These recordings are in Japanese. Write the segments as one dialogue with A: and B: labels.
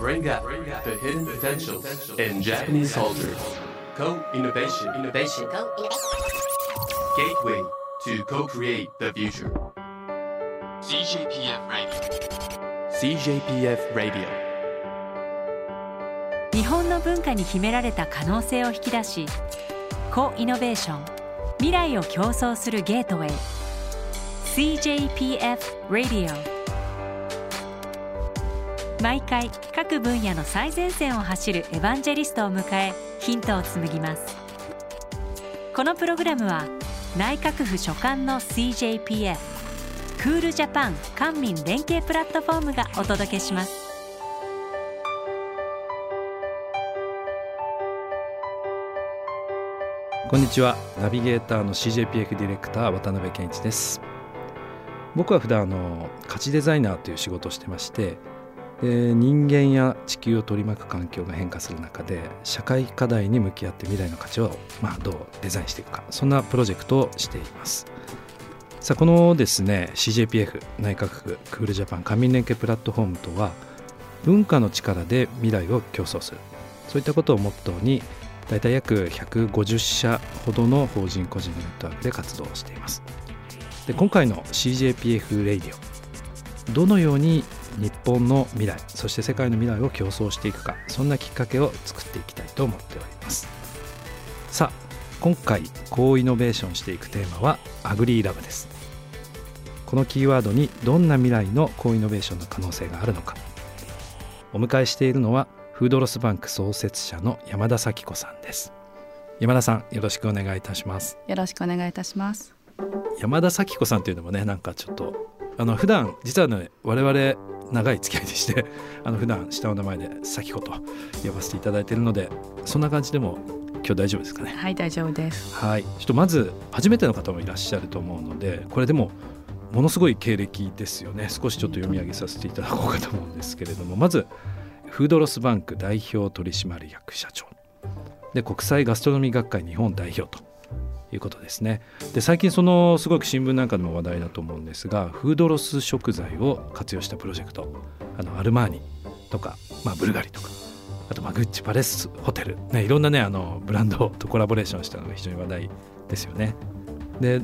A: bring out the hidden potentials in Japanese culture. Co-innovation. Innovation. Gateway to co-create the future. CJPF Radio. CJPF Radio.
B: 日本の文化に秘められた可能性を引き出しコイノベーション未来を競争するゲートウェイ CJPF Radio 毎回各分野の最前線を走るエヴァンジェリストを迎えヒントを紡ぎます。このプログラムは内閣府所管の CJPF クールジャパン官民連携プラットフォームがお届けします。
C: こんにちは。ナビゲーターの CJPF ディレクター渡辺健一です。僕は普段あの価値デザイナーという仕事をしてましてで人間や地球を取り巻く環境が変化する中で社会課題に向き合って未来の価値を、まあ、どうデザインしていくか。そんなプロジェクトをしています。さあこのですね CJPF 内閣府クールジャパン官民連携プラットフォームとは文化の力で未来を競争する。そういったことをモットーに大体約150社ほどの法人個人ネットワークで活動しています。で今回の CJPF Radio どのように日本の未来そして世界の未来を共創していくかそんなきっかけを作っていきたいと思っております。さあ今回 co-innovation していくテーマは ugly love です。このキーワードにどんな未来の co-innovation の可能性があるのか。お迎えしているのはフードロスバンク創設者の山田咲子さんです。山田さんよろしくお願いいたします。
D: よろしくお願いいたします。
C: 山田咲子さんというのもねなんかちょっとあの普段実はね我々長い付き合いでして あの普段下の名前で咲子と呼ばせていただいているのでそんな感じでも今日大丈夫ですかね。
D: はい大丈夫です。
C: はい。ちょっとまず初めての方もいらっしゃると思うのでこれでもものすごい経歴ですよね。少しちょっと読み上げさせていただこうかと思うんですけれども。まずフードロスバンク代表取締役社長。で国際ガストロノミー学会日本代表ということですね。で最近そのすごく新聞なんかでも話題だと思うんですがフードロス食材を活用したプロジェクトあのアルマーニとか、まあ、ブルガリとかあとまあグッチパレスホテル、ね、いろんなねあのブランドとコラボレーションしたのが非常に話題ですよね。で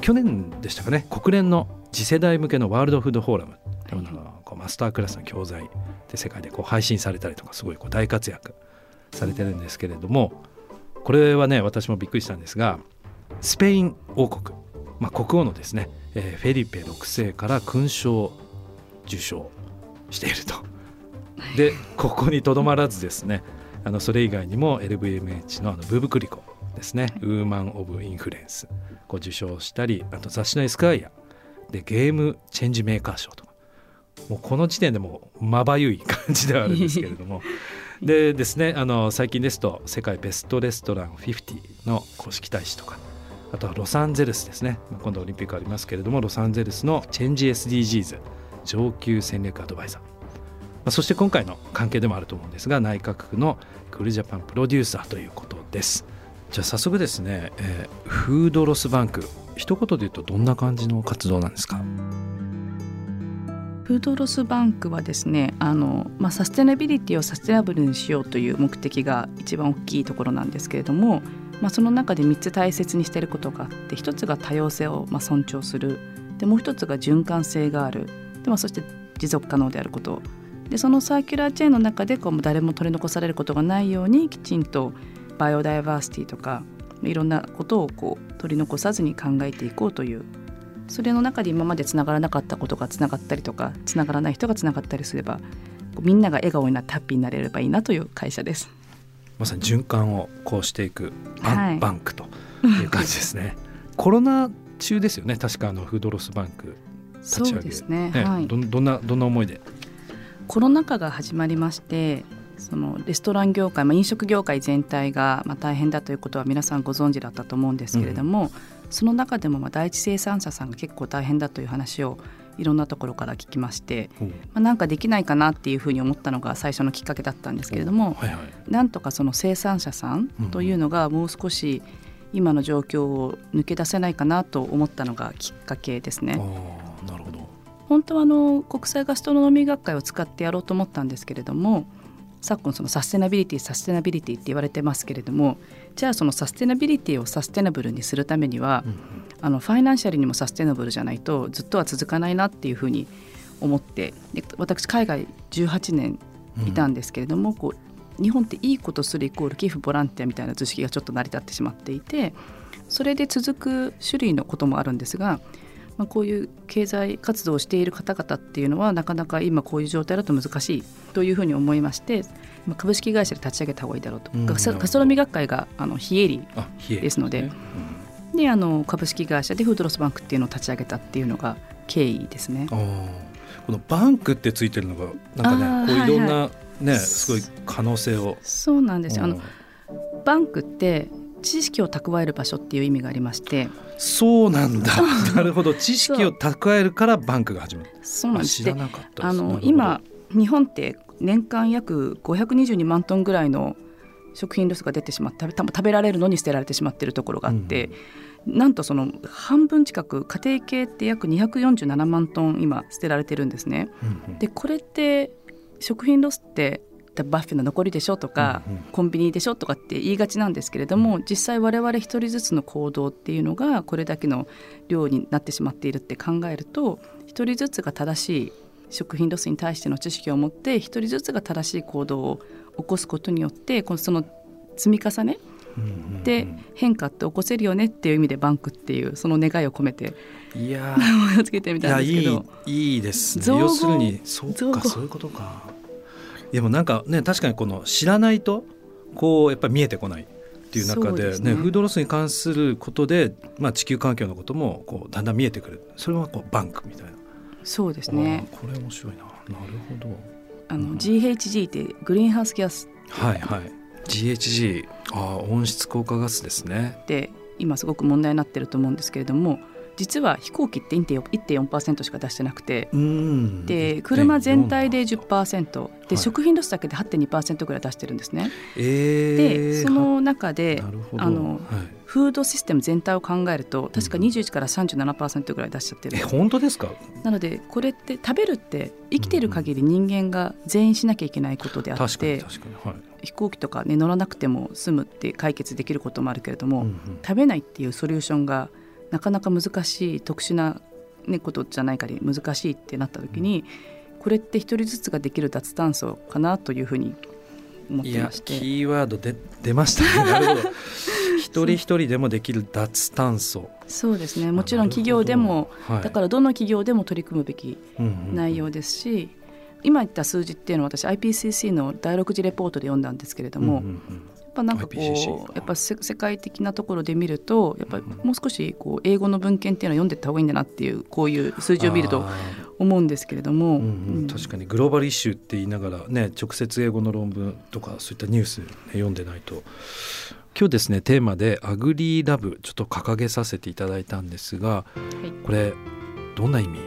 C: 去年でしたかね国連の次世代向けのワールドフードフォーラムというのがこうマスタークラスの教材で世界でこう配信されたりとかすごいこう大活躍されてるんですけれどもこれはね私もびっくりしたんですがスペイン王国、まあ、国王のですね、えー、フェリペ6世から勲章を受章していると。でここにとどまらずですねあのそれ以外にも LVMH のあのブーブクリコですね、ウーマン・オブ・インフルエンスこう受賞したりあと雑誌のエスカイアでゲームチェンジメーカー賞とか。もうこの時点でもまばゆい感じではあるんですけれども。でですねあの最近ですと世界ベストレストラン50の公式大使とかあとはロサンゼルスですね。今度オリンピックありますけれどもロサンゼルスのチェンジ SDGs 上級戦略アドバイザー、まあ、そして今回の関係でもあると思うんですが内閣府のクールジャパンプロデューサーということです。じゃあ早速ですね、えー、フードロスバンク一言で言うとどんな感じの活動なんですか？
D: フードロスバンクはですねあの、まあ、サステナビリティをサステナブルにしようという目的が一番大きいところなんですけれども、まあ、その中で3つ大切にしていることがあって1つが多様性をまあ尊重する。でもう1つが循環性がある。で、まあ、そして持続可能であること。でそのサーキュラーチェーンの中でこう誰も取り残されることがないようにきちんとバイオダイバーシティとかいろんなことをこう取り残さずに考えていこうという。それの中で今までつながらなかったことがつながったりとかつながらない人がつながったりすればみんなが笑顔になってハッピーになれればいいなという会社です。
C: まさに循環をこうしていくバンはい、バンクという感じですね。コロナ中ですよね。確かあのフードロスバンク立ち上げ。
D: そうですね、はい、
C: どどんなどんな思いで？
D: コロナ禍が始まりましてそのレストラン業界、まあ、飲食業界全体がまあ大変だということは皆さんご存知だったと思うんですけれども、うん、その中でもまあ第一生産者さんが結構大変だという話をいろんなところから聞きまして、う。ん、まあ、なんかできないかなっていうふうに思ったのが最初のきっかけだったんですけれども、はいはい、なんとかその生産者さんというのがもう少し今の状況を抜け出せないかなと思ったのがきっかけですね。
C: なるほど。
D: 本当はあの国際ガストロノミー学会を使ってやろうと思ったんですけれども昨今そのサステナビリティサステナビリティって言われてますけれどもじゃあそのサステナビリティをサステナブルにするためには、うん、あのファイナンシャルにもサステナブルじゃないとずっとは続かないなっていうふうに思ってで私海外18年いたんですけれども、うん、こう日本っていいことするイコール寄付ボランティアみたいな図式がちょっと成り立ってしまっていてそれで続く種類のこともあるんですがまあ、こういう経済活動をしている方々っていうのはなかなか今こういう状態だと難しいというふうに思いまして株式会社で立ち上げた方がいいだろうと、うん、ガストロミ学会があの非営利ですので、であの株式会社でフードロスバンクっていうのを立ち上げたっていうのが経緯ですね。
C: このバンクってついてるのがなんかねこういろんな、はいはい、すごい可能性を。
D: そうなんですよ、あのバンクって知識を蓄える場所っていう意味がありまして。
C: そうなんだ。なるほど。知識を蓄えるからバンクが始まる
D: そう。なんです。あの今日本って年間約522万トンぐらいの食品ロスが出てしまって食べられるのに捨てられてしまっているところがあって、うん、なんとその半分近く家庭系って約247万トン今捨てられてるんですね。うんうん、でこれって食品ロスって buffet の残りでしょとか、うんうん、コンビニでしょとかって言いがちなんですけれども実際我々一人ずつの行動っていうのがこれだけの量になってしまっているって考えると一人ずつが正しい食品ロスに対しての知識を持って一人ずつが正しい行動を起こすことによってこのその積み重ねで変化って起こせるよねっていう意味でバンクっていうその願いを込めて。
C: いや。
D: 名前をつけてみたんですけど。
C: いいいいですね。要するにそうかそういうことか。でもなんかね確かにこの知らないとこうやっぱり見えてこないっていう中でね、ね、フードロスに関することで、まあ、地球環境のこともこうだんだん見えてくる。それはこうバンクみたいな。
D: そうですね。
C: これ面白いな。なるほど。
D: あの、うん、GHG ってグリーンハウスギャス
C: はいはい GHG あ温室効果ガスですね。
D: で今すごく問題になってると思うんですけれども実は飛行機って1.4%しか出してなくてで車全体で10%で、食品ロスだけで8.2%ぐらい出してるんですね。
C: えー、
D: でその中であの、はい、フードシステム全体を考えると確か21から37%ぐらい出しちゃってる、
C: え本当ですか？
D: なのでこれって食べるって生きてる限り人間が全員しなきゃいけないことであって、飛行機とか、ね、乗らなくても済むって解決できることもあるけれども、うんうん、食べないっていうソリューションがなかなか難しい特殊な、ね、ことじゃないかり難しいってなった時にこれって一人ずつができる脱炭素かなというふうに思ってまして。
C: キーワードで出ましたね。なるほど。一人一人でもできる脱炭素。
D: そうですね。もちろん企業でも、はい、だからどの企業でも取り組むべき内容ですし、うん。うんうん、今言った数字っていうのは私 IPCC の第6次レポートで読んだんですけれども、うんうんうん。ぱなんかこうやっぱ世界的なところで見るとやっぱりもう少しこう英語の文献っていうのを読んでいった方がいいんだなっていうこういう数字を見ると思うんですけれども、うん。
C: うん、確かにグローバルイシューって言いながらね直接英語の論文とかそういったニュース、ね、読んでないと。今日ですねテーマでアグリーラブちょっと掲げさせていただいたんですが、はい、これどんな意味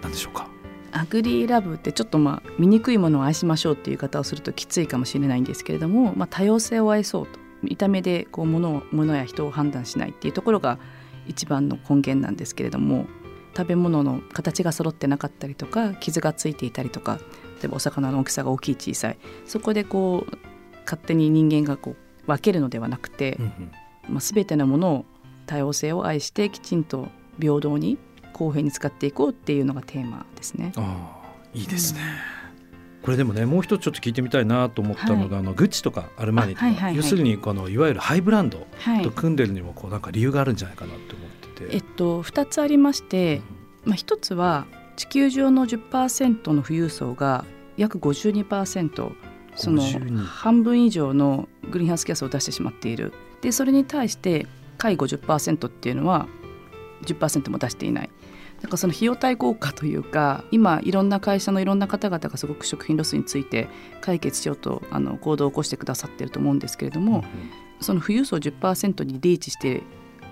C: なんでしょうか？
D: アグリーラブってちょっとまあ醜いものを愛しましょうっていう言い方をするときついかもしれないんですけれども、まあ、多様性を愛そうと。見た目でこう物を物や人を判断しないっていうところが一番の根源なんですけれども食べ物の形が揃ってなかったりとか傷がついていたりとか例えばお魚の大きさが大きい小さい。そこでこう勝手に人間がこう分けるのではなくて、うんうん、まあ、全てのものを多様性を愛してきちんと平等に公平に使っていこうっていうのがテーマですね。
C: あいいですね、うん、これでもねもう一つちょっと聞いてみたいなと思ったのが、はい、あのグッチとかアルマーニとか、はいはいはい、要するにこのいわゆるハイブランドと組んでるにもこうなんか理由があるんじゃないかなと思ってて。
D: えっと、2つありまして、まあ、1つは地球上の10%の富裕層が約52%その半分以上のグリーンハウスギャスを出してしまっている。でそれに対して下位50%っていうのは10%も出していない。なんかその費用対効果というか今いろんな会社のいろんな方々がすごく食品ロスについて解決しようとあの行動を起こしてくださってると思うんですけれども、うん、その富裕層10%にリーチして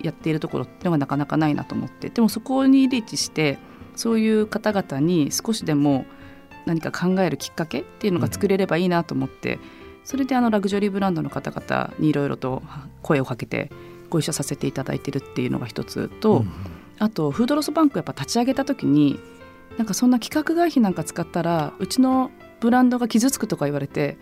D: やっているところっていうのがなかなかないなと思ってでもそこにリーチしてそういう方々に少しでも何か考えるきっかけっていうのが作れればいいなと思って、うん、それであのラグジュアリーブランドの方々にいろいろと声をかけてご一緒させていただいてるっていうのが一つと、うんあとフードロスバンクやっぱ立ち上げた時になんかそんな規格外費なんか使ったらうちのブランドが傷つくとか言われて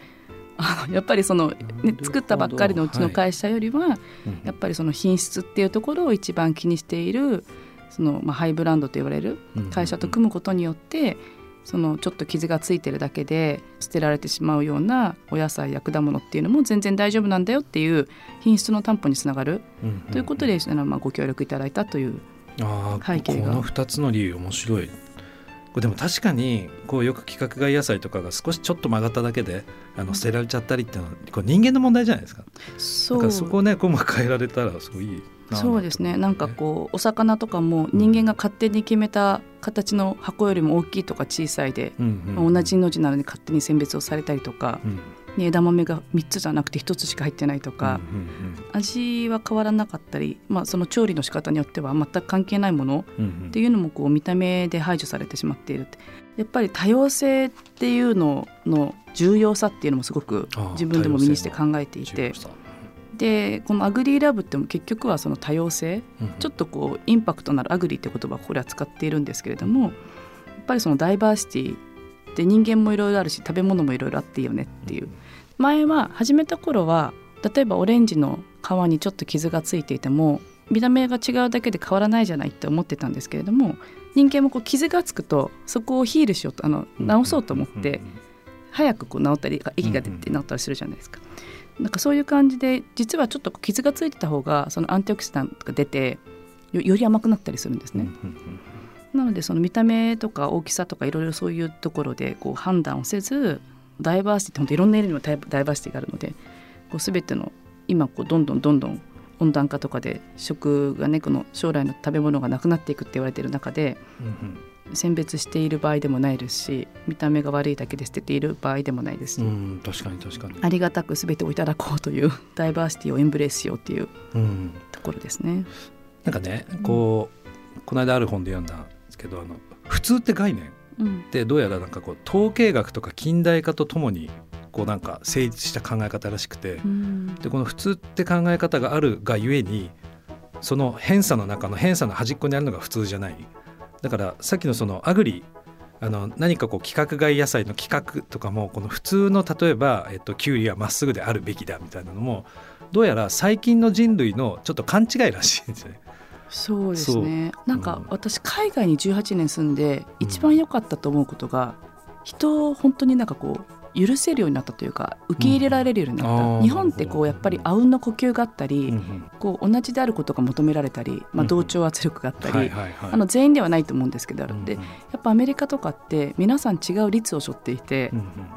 D: あのやっぱりその、ね、作ったばっかりのうちの会社よりは、やっぱりその品質っていうところを一番気にしているその、まあ、ハイブランドと言われる会社と組むことによって、そのちょっと傷がついてるだけで捨てられてしまうようなお野菜や果物っていうのも全然大丈夫なんだよっていう品質の担保につながる、ということであのまあご協力いただいたという背景
C: が。この2つの理由面白い。でも確かにこうよく規格外野菜とかが少しちょっと曲がっただけであの捨てられちゃったりっていうのはこれ人間の問題じゃないですか。そう。だからそこをねこう変えられたらすごいいい
D: そうですね。なんかこうお魚とかも人間が勝手に決めた形の箱よりも大きいとか小さいで、うんうん、同じ命なのに勝手に選別をされたりとか、うん。枝豆が3つじゃなくて1つしか入ってないとか、うんうんうん、味は変わらなかったり、まあ、その調理の仕方によっては全く関係ないものっていうのもこう見た目で排除されてしまっているやっぱり多様性っていうのの重要さっていうのもすごく自分でも身にして考えていて。でこの ugly love っても結局はその多様性、うん、ちょっとこうインパクトのある ugly って言葉をこれは使っているんですけれどもやっぱりそのダイバーシティで人間もいろいろあるし食べ物もいろいろあっていいよねっていう。前は始めた頃は例えばオレンジの皮にちょっと傷がついていても見た目が違うだけで変わらないじゃないって思ってたんですけれども人間もこう傷がつくとそこを heal しようとあの治そうと思って早くこう治ったり息が出て治ったりするじゃないですか。なんかそういう感じで実はちょっと傷がついてた方がそのアンティオキシダントが出てより甘くなったりするんですね。なのでその見た目とか大きさとかいろいろそういうところでこう判断をせずダイバーシティって本当いろんな意味のダイバーシティがあるのでこう全ての今こうどんどんどんどん温暖化とかで食がねこの将来の食べ物がなくなっていくって言われてる中で、選別している場合でもないですし見た目が悪いだけで捨てている場合でもないですし、うん、
C: 確かに確かに。
D: ありがたく全てをいただこうという ダイバーシティをエンブレースしようっていうところですね。うん、
C: なんかねこう、この間ある本で読んだんですけどあの普通って概念ってどうやらなんかこう統計学とか近代化とともにこうなんか成立した考え方らしくて、うん、でこの普通って考え方があるがゆえにその偏差の中の偏差の端っこにあるのが普通じゃないだからさっきのそのアグリあの何かこう規格外野菜の規格とかもこの普通の例えば、えっと、キュウリはまっすぐであるべきだみたいなのもどうやら最近の人類のちょっと勘違いらしいんですね。
D: そうですね。なんか私海外に18年住んで一番良かったと思うことが、人を本当になんかこう許せるようになったというか受け入れられるようになった、うん、日本ってこうやっぱりあうんの呼吸があったり、うん、こう同じであることが求められたり、まあ、同調圧力があったり、あの全員ではないと思うんですけどあるん。で、やっぱアメリカとかって皆さん違う率を背負っていて、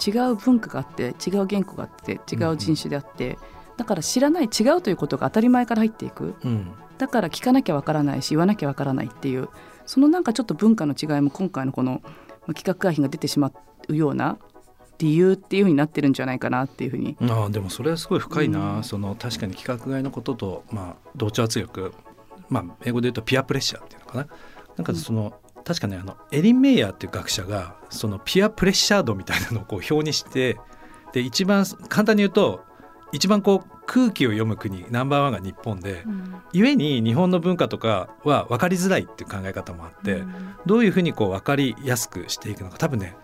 D: 違う文化があって違う言語があって違う人種であって、だから知らない違うということが当たり前から入っていく、だから聞かなきゃわからないし言わなきゃわからないっていうそのなんかちょっと文化の違いも今回のこの企画会費が出てしまうような理由っていうふうになってるんじゃないかなっていうふうに。
C: あでもそれはすごい深いな、うん、その確かに規格外のことと、まあ、同調圧力、まあ、英語で言うとピアプレッシャーっていうのかな。なんかその、うん、確かねあのエリン・メイヤーっていう学者がそのピアプレッシャー度みたいなのをこう表にしてで一番簡単に言うと一番こう空気を読む国ナンバーワンが日本で、うん、故に日本の文化とかは分かりづらいっていう考え方もあって、うん、どういうふうにこう分かりやすくしていくのか。多分ね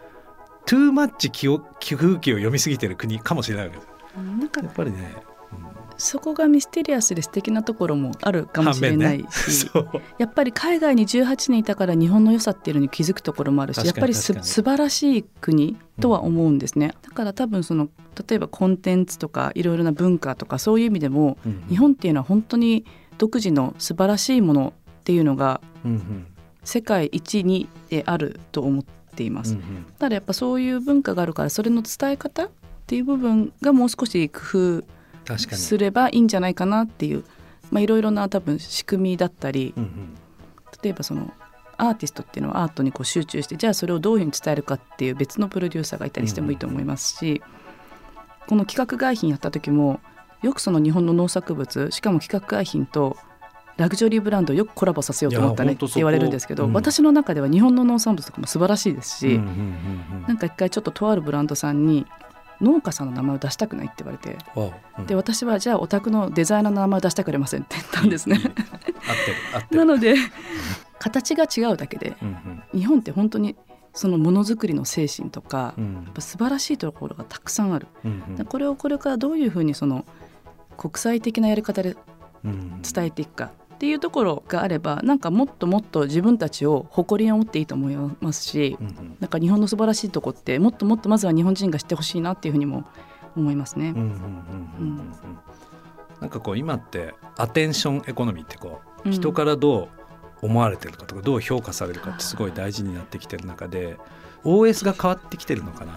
C: トゥーマッチ気を空気を読みすぎてる国かもしれないわけ。です。なんかやっぱりね、
D: うん、そこがミステリアスで素敵なところもあるかもしれないし、ね、やっぱり海外に18年いたから日本の良さっていうのに気づくところもあるしやっぱりす素晴らしい国とは思うんですね、うん、だから多分その例えばコンテンツとかいろいろな文化とかそういう意味でも、うん、日本っていうのは本当に独自の素晴らしいものっていうのが、世界一にであると思ってています、うんうん、ただやっぱそういう文化があるからそれの伝え方っていう部分がもう少し工夫すればいいんじゃないかなっていうまあいろいろな多分仕組みだったり、うんうん、例えばそのアーティストっていうのはアートにこう集中してじゃあそれをどういうふうに伝えるかっていう別のプロデューサーがいたりしてもいいと思いますし、うんうん、この企画外品やった時もよくその日本の農作物しかも企画外品とラグジュアリーブランドをよくコラボさせようと思ったねって言われるんですけど、うん、私の中では日本の農産物とかも素晴らしいですし、うんうんなんか一回ちょっととあるブランドさんに農家さんの名前を出したくないって言われて、うん、で私はじゃあお宅のデザイナーの名前を出したくれませんって言ったんですね。なので形が違うだけで、うんうん、日本って本当にそのものづくりの精神とか、
C: うん。
D: やっぱ素晴らしいところがたくさんある、
C: うんうん。
D: これをこれからどういうふうにその国際的なやり方で
C: うん。
D: 伝えていくかっていうところがあればなんかもっともっと自分たちを誇りに思っていいと思いますし、
C: うんうん。
D: なんか日本の素晴らしいとこってもっともっとまずは日本人が知ってほしいなっていうふうにも思いますね。
C: なんかこう今ってアテンションエコノミーってこう
D: うん。
C: 人からどう思われてるかとかどう評価されるかってすごい大事になってきてる中で OS が変わってきてるのかなっ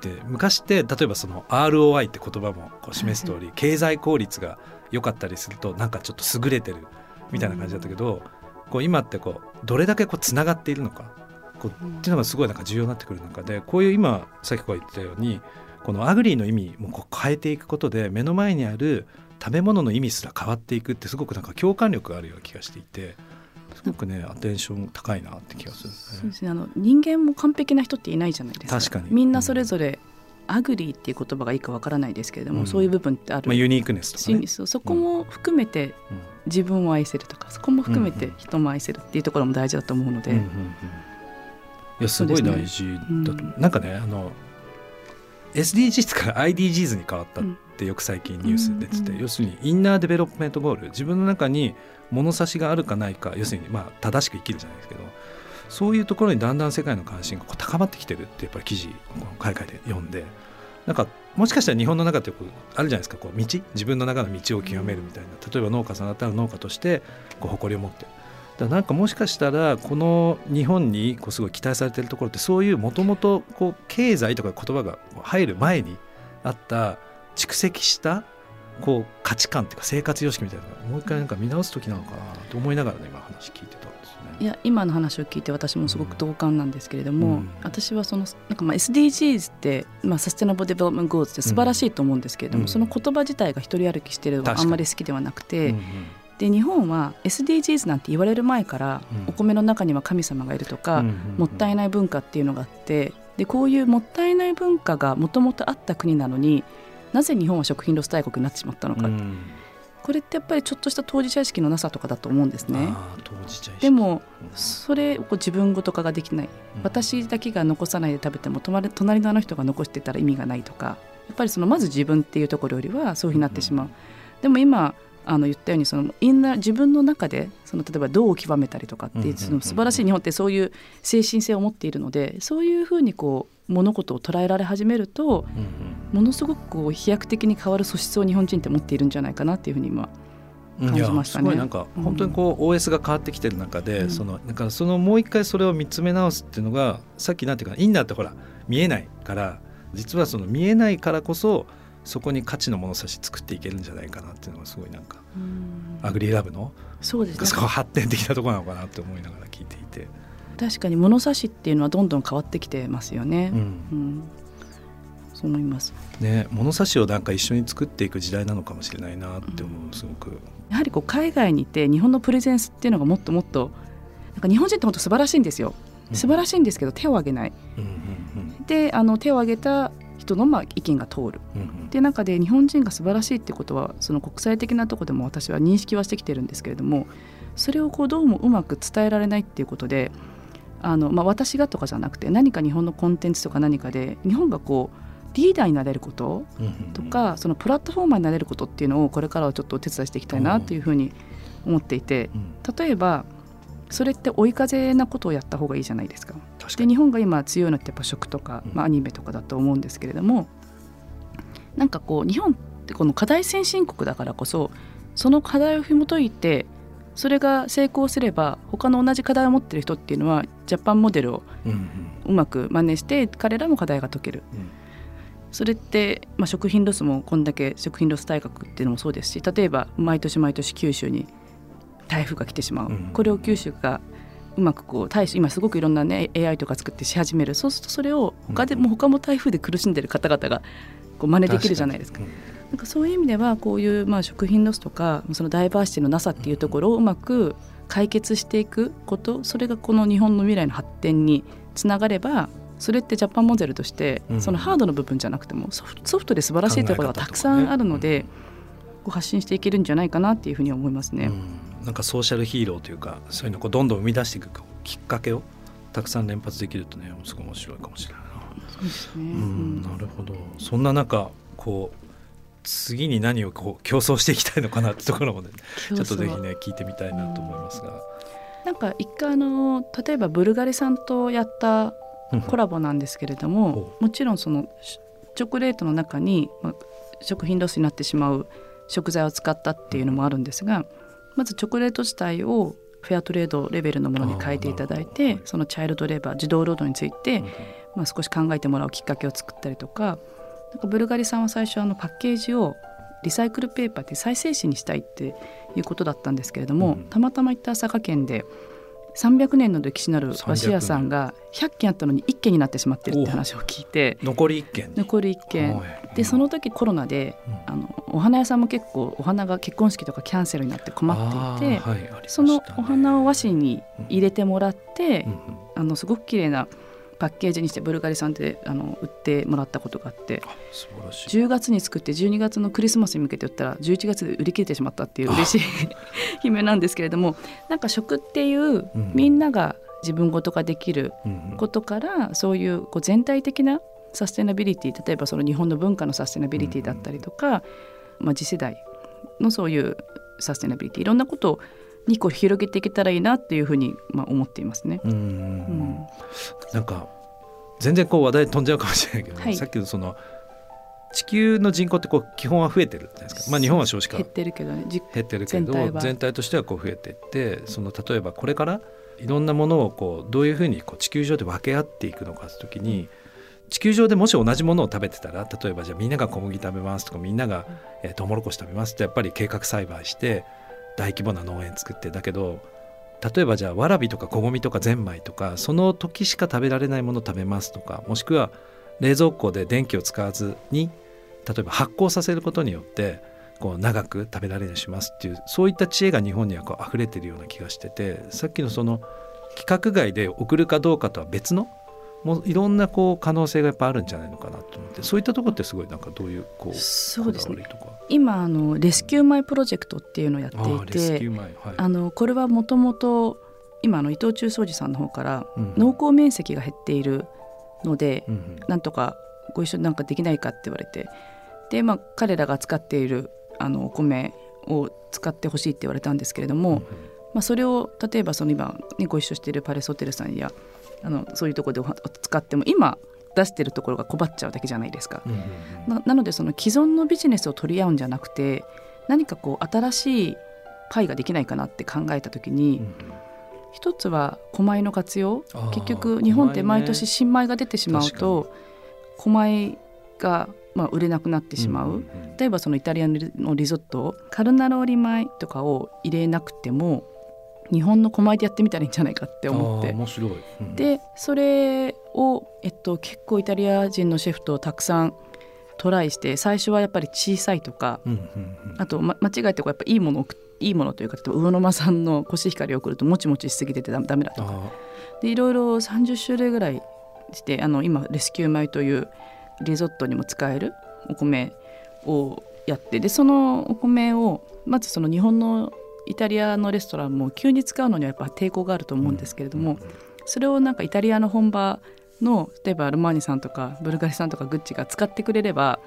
C: て昔って例えばその ROI って言葉もこう示す通り経済効率が良かったりするとなんかちょっと優れてるみたいな感じだったけどこう今ってこうどれだけこうつながっているのかこうっていうのがすごいなんか重要になってくる中でこういう今さっきこう言ったようにこの ugly の意味もこう変えていくことで目の前にある食べ物の意味すら変わっていくってすごくなんか共感力があるような気がしていてすごくねアテンション高いなって気がする。ね
D: そうで。すね。あの人間も完璧な人っていないじゃないですか。
C: 確かに。
D: みんなそれぞれ、 ugly っていう言葉がいいかわからないですけれども、
C: うん。
D: そういう部分ってある、
C: まあ、ユニークネスとかね。
D: し。そうそこも含めて自分を愛せるとかそこも含めて人も愛せるっていうところも大事だと思うので、
C: うんうんうん。いやすごい大事だと、
D: うん。
C: なんかねあの SDGs から IDGs に変わったってよく最近ニュース出てて、
D: うん。
C: 要するに inner development goal 自分の中に物差しがあるかないか要するにまあ正しく生きるじゃないですけどそういうところにだんだん世界の関心がこう高まってきてるってやっぱり記事海外で読んでなんかもしかしたら日本の中ってよくあるじゃないですかこう道自分の中の道を極めるみたいな例えば農家さんだったら農家としてこう誇りを持ってだなんかもしかしたらこの日本にこうすごい期待されてるところってそういうもともとこう経済とか言葉が入る前にあった蓄積したこう価値観っていうか生活様式みたいなのをもう一回なんか見直す時なのかなと思いながらね今話聞いてたんですよね。
D: いや今の話を聞いて私もすごく同感なんですけれども、
C: うん。
D: 私はそのなんかまあ SDGs って、まあ、 sustainable development goal って素晴らしいと思うんですけれども、
C: うん。
D: その言葉自体が一人歩きしてるのはあんまり好きではなくて、
C: うんうん。
D: で日本は SDGs なんて言われる前から、
C: うん。
D: お米の中には神様がいるとか、もったいない文化っていうのがあってでこういうもったいない文化がもともとあった国なのになぜ日本は食品ロス大国になってしまったのか、
C: うん
D: これってやっぱりちょっとした当事者意識のなさとかだと思うんですね。でも
C: うん。
D: それを自分ごと化ができない。
C: うん
D: 私だけが残さないで食べても隣隣のあの人が残してたら意味がないとかやっぱりそのまず自分っていうところよりはそういうふうになってしまう。でも今あの言ったようにそのインナー自分の中でその例えば道を極めたりとかっていう
C: うんうんうんうん。
D: その素晴らしい日本ってそういう精神性を持っているのでそういうふうにこう物事を捉えられ始めると
C: うんうん
D: ものすごくこう飛躍的に変わる素質を日本人って持っているんじゃないかなっていうふうに今
C: うん
D: 感じましたね
C: すごいなんか
D: うん
C: 本当にこう OS が変わってきてる中で、
D: うん
C: そのなんかそのもう一回それを見つめ直すっていうのがさっきなんていうかインナーってほら見えないから実はその見えないからこそそこに価値の物差し作っていけるんじゃないかなっていうのがすごいなんかアグリーラブの
D: そうですね
C: 発展的なところなのかなって思いながら聞いていて。
D: 確かに物差しっていうのはどんどん変わってきてますよね。
C: うん
D: うん、そう思います。
C: ね、物差しをなんか一緒に作っていく時代なのかもしれないなって思うすごく。
D: やはりこう海外にいて日本のプレゼンスっていうのがもっともっとなんか日本人って本当素晴らしいんですよ。素晴らしいんですけど手を挙げない。
C: うんうん
D: であの手を挙げた人のまあ意見が通る。
C: うんうん
D: っていう中で日本人が素晴らしいってことはその国際的なところでも私は認識はしてきてるんですけれどもそれをこうどうもうまく伝えられないっていうことであの、まあ、私がとかじゃなくて何か日本のコンテンツとか何かで日本がこうリーダーになれること
C: うんうん
D: とかそのプラットフォーマーになれることっていうのをこれからはちょっとお手伝いしていきたいなというふうに思っていて
C: うん。
D: 例えばそれって追い風なことをやった方がいいじゃないですか。で日本が今強いのってやっぱ食とか、まあ、アニメとかだと思うんですけれどもなんかこう日本ってこの課題先進国だからこそその課題を紐解いてそれが成功すれば他の同じ課題を持ってる人っていうのは Japan model を
C: うんうん。
D: うまく真似して彼らも課題が解ける。
C: うん
D: それって、まあ、食品ロスもこんだけ食品ロス大国っていうのもそうですし例えば毎年毎年九州に台風が来てしまう、
C: うん。
D: これを九州がうまくこう対処今すごくいろんなね AI とか作ってし始める。そうするとそれを他で
C: うん。
D: も他も台風で苦しんでる方々がこう真似できるじゃないですか。
C: 確に。
D: なんかそういう意味ではこういうまあ食品ロスとかそのダイバーシティのなさっていうところをうまく解決していくことそれがこの日本の未来の発展につながればそれってジャパンモデルとして
C: うん
D: そのハードの部分じゃなくてもソフトで素晴らしいところがたくさんあるのでこう発信していけるんじゃないかなっていうふうに思いますね。
C: うんなんかソーシャルヒーローというかそういうのをどんどん生み出していくきっかけをたくさん連発できるとねすごい面白いかもしれないな。
D: そうですね、
C: うん、なるほどそんな中こう次に何をこう競争していきたいのかなってところもねちょっとぜひね聞いてみたいなと思いますが。
D: なんか一回あの例えばブルガリさんとやったコラボなんですけれどももちろんそのチョコレートの中に、まあ、食品ロスになってしまう食材を使ったっていうのもあるんですがまずチョコレート自体をフェアトレードレベルのものに変えていただいてそのチャイルドレバー児童労働について、まあ、少し考えてもらうきっかけを作ったりとかなんかブルガリさんは最初あのパッケージをリサイクルペーパーって再生紙にしたいっていうことだったんですけれども、うん、たまたま行った佐賀県で300年の歴史のある和紙屋さんが100件あったのに1件になってしまってるって話を聞いて
C: 残り1件
D: 残り1件でその時コロナで、うん、あのお花屋さんも結構お花が結婚式とかキャンセルになって困っていて、はいね、そのお花を和紙に入れてもらって、うん、あのすごく綺麗なパッケージにしてブルガリさんであの売ってもらったことがあって
C: 素晴らしい。
D: 10月に作って12月のクリスマスに向けて売ったら11月で売り切れてしまったっていう嬉しい 悲鳴なんですけれどもなんか食っていう、みんなが自分ごとができることから、うん、そういうこう全体的なサステナビリティ例えばその日本の文化のサステナビリティだったりとか、まあ、次世代のそういうサステナビリティいろんなことをにこう広げていけたらいいなっていうふうにまあ思っていますね。うん。う
C: ん、なんか全然こう話題飛んじゃうかもしれないけど、はい、さっきのその地球の人口ってこう基本は増えてるじゃないですか、まあ、日本は少子化
D: 減ってるけどね。
C: 減ってるけど全体としてはこう増えていってその例えばこれからいろんなものをこうどういうふうにこう地球上で分け合っていくのかって時に地球上でもし同じものを食べてたら例えばじゃあみんなが小麦食べますとかみんなが、えー、トウモロコシ食べますってやっぱり計画栽培して大規模な農園作ってだけど例えばじゃあわらびとかこごみとかゼンマイとかその時しか食べられないものを食べますとかもしくは冷蔵庫で電気を使わずに例えば発酵させることによってこう長く食べられるようにしますっていうそういった知恵が日本にはこう溢れてるような気がしててさっきのその規格外で送るかどうかとは別のもういろんなこう可能性がやっぱあるんじゃないのかなと思ってそういったところってすごいなんかどういうこう
D: そうですね今あのレスキューマイプロジェクトっていうのをやっていてあのこれはもともと今の伊藤忠商事さんの方から農耕面積が減っているので、うん、なんとかご一緒なんかできないかって言われてで、まあ、彼らが使っているあのお米を使ってほしいって言われたんですけれども、うん、まあ、それを例えばその今、ね、ご一緒しているパレスホテルさんやあのそういうところで使っても今出してるところが困っちゃうだけじゃないですか。ななのでその既存のビジネスを取り合うんじゃなくて何かこう新しいパイができないかなって考えた時に、うん一つは狛江の活用。結局日本って毎年新米が出てしまうと狛江がまあ売れなくなってしまう、うんうんうん、例えばそのイタリアのリゾットカルナローリ米とかを入れなくても日本の狛江でやってみたらいいんじゃないかって思って。
C: 面白い、
D: うん、でそれを、えっと、結構イタリア人のシェフとたくさんトライして最初はやっぱり小さいとか、うんうんうん、あと、ま、間違えてこうやっぱいいものをいいものというか例えば魚沼産のコシヒカリを送るともちもちしすぎててダメだとか。でいろいろ30種類ぐらいしてあの今レスキュー米というリゾットにも使えるお米をやってでそのお米をまずその日本のイタリアのレストランも急に使うのにはやっぱ抵抗があると思うんですけれども、それをなんかイタリアの本場の例えばアルマーニさんとかブルガリさんとかグッチが使ってくれれば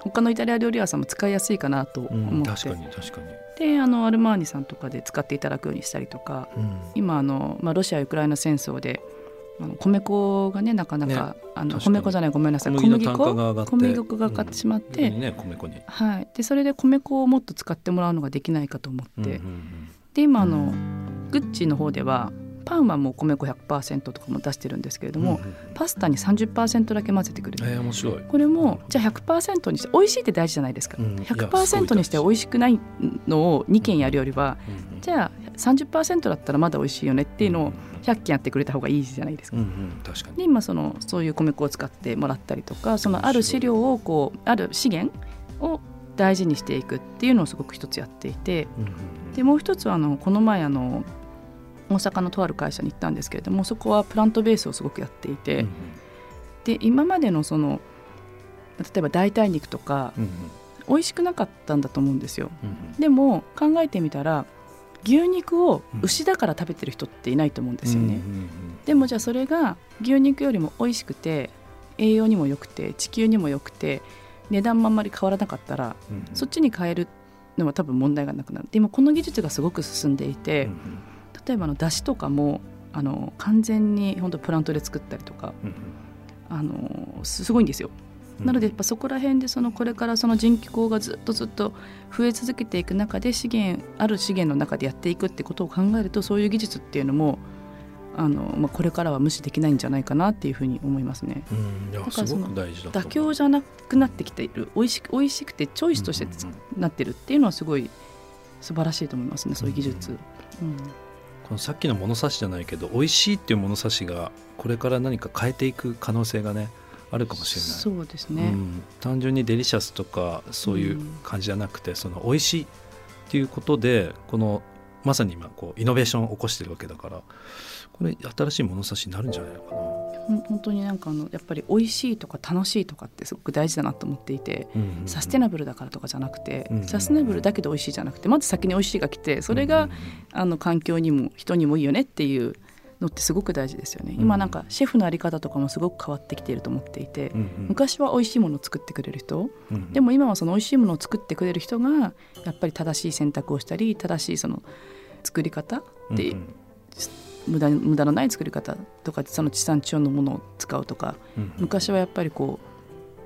D: 他のイタリア料理屋さんも使いやすいかなと思って、うん、
C: 確かに確かに。
D: であのアルマーニさんとかで使っていただくようにしたりとか、うん、今あの、まあ、ロシア・ウクライナ戦争であの米粉がねなかなか、ね、あの米粉じゃないごめんなさい。小麦粉小麦粉？が上がって。しまって、
C: うんね、米粉に
D: はい、でそれで米粉をもっと使ってもらうのができないかと思って、うんうんうん、で今あのグッチの方ではパンはもう米粉100%とかも出してるんですけれども、うんうん、パスタに30%だけ混ぜてくれる、
C: えー、面白い
D: これもじゃあ100%にして美味しいって大事じゃないですか、うん、100%にして美味しくないのを2件やるよりは、うんうん、じゃあ30%だったらまだ美味しいよねっていうのを100件やってくれた方がいいじゃないですか。うんうん、確かに。で今そのそういう米粉を使ってもらったりとかそのある飼料をこうある資源を大事にしていくっていうのをすごく一つやっていて、うんうん、でもう一つはあのこの前あの大阪のとある会社に行ったんですけれどもそこはプラントベースをすごくやっていて、うん、で今までのその例えば代替肉とか、うん、美味しくなかったんだと思うんですよ、うん、でも考えてみたら牛肉を牛だから食べてる人っていないと思うんですよね。でもじゃあそれが牛肉よりも美味しくて栄養にも良くて地球にも良くて値段もあんまり変わらなかったら、
C: うん
D: そっちに変えるのは多分問題がなくなる。でもこの技術がすごく進んでいて、
C: うん
D: 例えばあの出汁とかもあの完全に本当プラントで作ったりとか
C: うん。
D: あのすすごいんですよ。
C: うん。
D: なのでやっぱそこら辺でそのこれからその人気候がずっとずっと増え続けていく中で資源ある資源の中でやっていくってことを考えるとそういう技術っていうのもあの、まあ、これからは無視できないんじゃないかなっていうふうに思いますね。
C: うん。いや
D: だから妥
C: う。
D: 協じゃなくなってきている美味しく美味しくてチョイスとしてなってるっていうのはすごい素晴らしいと思いますねそういう技術。うん。
C: このさっきの物差しじゃないけど美味しいっていう物差しがこれから何か変えていく可能性がねあるかもしれない。
D: そうですね、
C: うん、単純にデリシャスとかそういう感じじゃなくて、その美味しいっていうことでこのまさに今こうイノベーションを起こしてるわけだからこれ新しい物差しになるんじゃないのかな。
D: 本当になんかあのやっぱり美味しいとか楽しいとかってすごく大事だなと思っていて、
C: うんうん
D: サステナブルだからとかじゃなくて、
C: うん
D: サステナブルだけど美味しいじゃなくてまず先に美味しいが来てそれが、
C: うん。
D: あの環境にも人にもいいよねっていうのってすごく大事ですよね。今なんかシェフのあり方とかもすごく変わってきていると思っていて、
C: うんうん。
D: 昔は美味しいものを作ってくれる人
C: うん
D: でも今はその美味しいものを作ってくれる人がやっぱり正しい選択をしたり正しいその作り方で
C: うんうん。
D: 無駄無駄のない作り方とかその地産地消のものを使うとか
C: うん。
D: 昔はやっぱりこう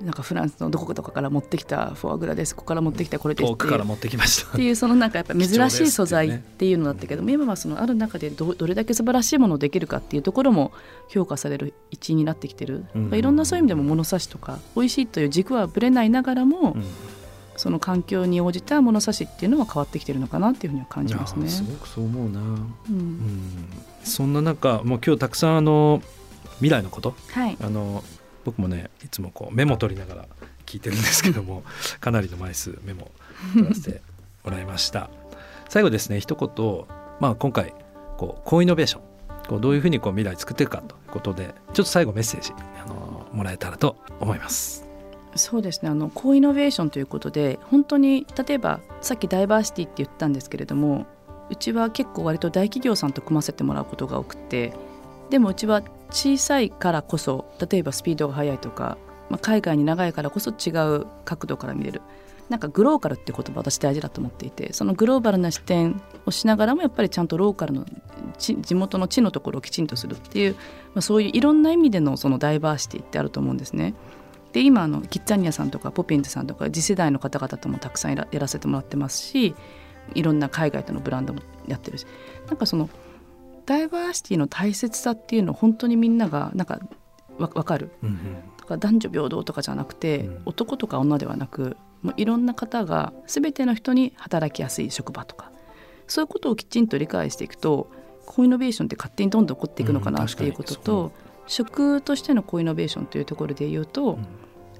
D: なんかフランスのどこかとかから持ってきたフォアグラです。ここから持ってきたこれです
C: 遠くから持ってきました。
D: っていうそのなんかやっぱ珍しい素材
C: っていう
D: のだったけども今はそのある中でどどれだけ素晴らしいものをできるかっていうところも評価される一因になってきてる、
C: うん。
D: いろんなそういう意味でも物差しとか美味しいという軸はぶれないながらも、
C: うん。
D: その環境に応じた物差しっていうのは変わってきてるのかなっていうふうには感じますね。
C: すごくそう思うな、
D: うん。
C: うん、そんな中もう今日たくさんあの未来のこと？
D: はい、
C: あの僕もねいつもこうメモ取りながら聞いてるんですけども かなりの枚数メモ取らせてもらいました最後ですね一言、まあ、今回こうコイノベーションこうどういうふうにこう未来作っていくかということでちょっと最後メッセージあのもらえたらと思います。
D: そうですねあのコイノベーションということで本当に例えばさっきダイバーシティって言ったんですけれどもうちは結構割と大企業さんと組ませてもらうことが多くてでもうちは小さいからこそ例えばスピードが速いとか、まあ、海外に長いからこそ違う角度から見れるなんかグローカルって言葉私大事だと思っていてそのグローバルな視点をしながらもやっぱりちゃんとローカルの地元の地のところをきちんとするっていう、まあ、そういういろんな意味でのそのダイバーシティってあると思うんですね。で今あのキッザニアさんとかポピンズさんとか次世代の方々ともたくさんやらやらせてもらってますしいろんな海外とのブランドもやってるしなんかそのダイバーシティの大切さっていうのを本当にみんながなんかわ分かる。
C: うんうん。
D: とか男女平等とかじゃなくて、
C: うん。
D: 男とか女ではなくもういろんな方が全ての人に働きやすい職場とかそういうことをきちんと理解していくとコイノベーションって勝手にどんどん起こっていくのかな
C: うん。
D: っていうこと
C: 確かに。
D: と、食としてのコイノベーションというところで言うと、
C: うん。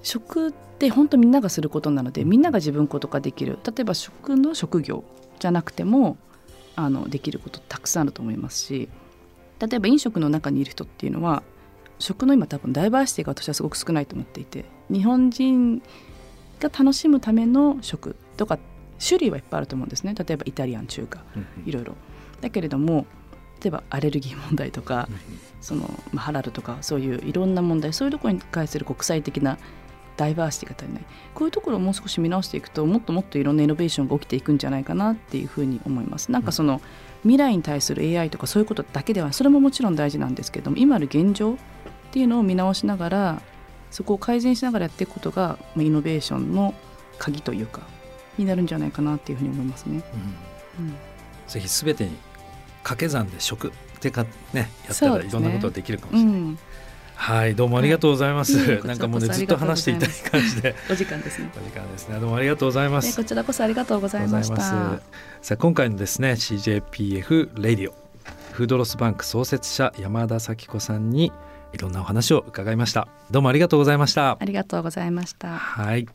D: 食って本当みんながすることなのでみんなが自分ことができる。例えば食の職業じゃなくてもあのできることたくさんあると思いますし例えば飲食の中にいる人っていうのは食の今多分ダイバーシティが私はすごく少ないと思っていて日本人が楽しむための食とか種類はいっぱいあると思うんですね。例えばイタリアン中華いろいろ。だけれども例えばアレルギー問題とかその、まあ、ハラルとかそういういろんな問題そういうところに対する国際的なダイバーシティが足りない。こういうところをもう少し見直していくともっともっといろんなイノベーションが起きていくんじゃないかなっていうふうに思います。なんかその未来に対する AI とかそういうことだけではそれももちろん大事なんですけども今ある現状っていうのを見直しながらそこを改善しながらやっていくことがまあイノベーションの鍵というかになるんじゃないかなっていうふうに思いますね。
C: うん。
D: うん。
C: ぜひ全てに掛け算で食ってかねやったらいろんなことができるかもしれない。
D: うん、
C: はいどうもありがとうございます。
D: はい
C: なんかもうねずっと話していたい感じで
D: お時間ですね。
C: お時間ですね。どうもありがとうございます。
D: えこちらこそありがとうございました。
C: さあ今回のですね CJPF レディオフードロスバンク創設者山田咲子さんにいろんなお話を伺いました。どうもありがとうございました。
D: ありがとうございました。
C: はい。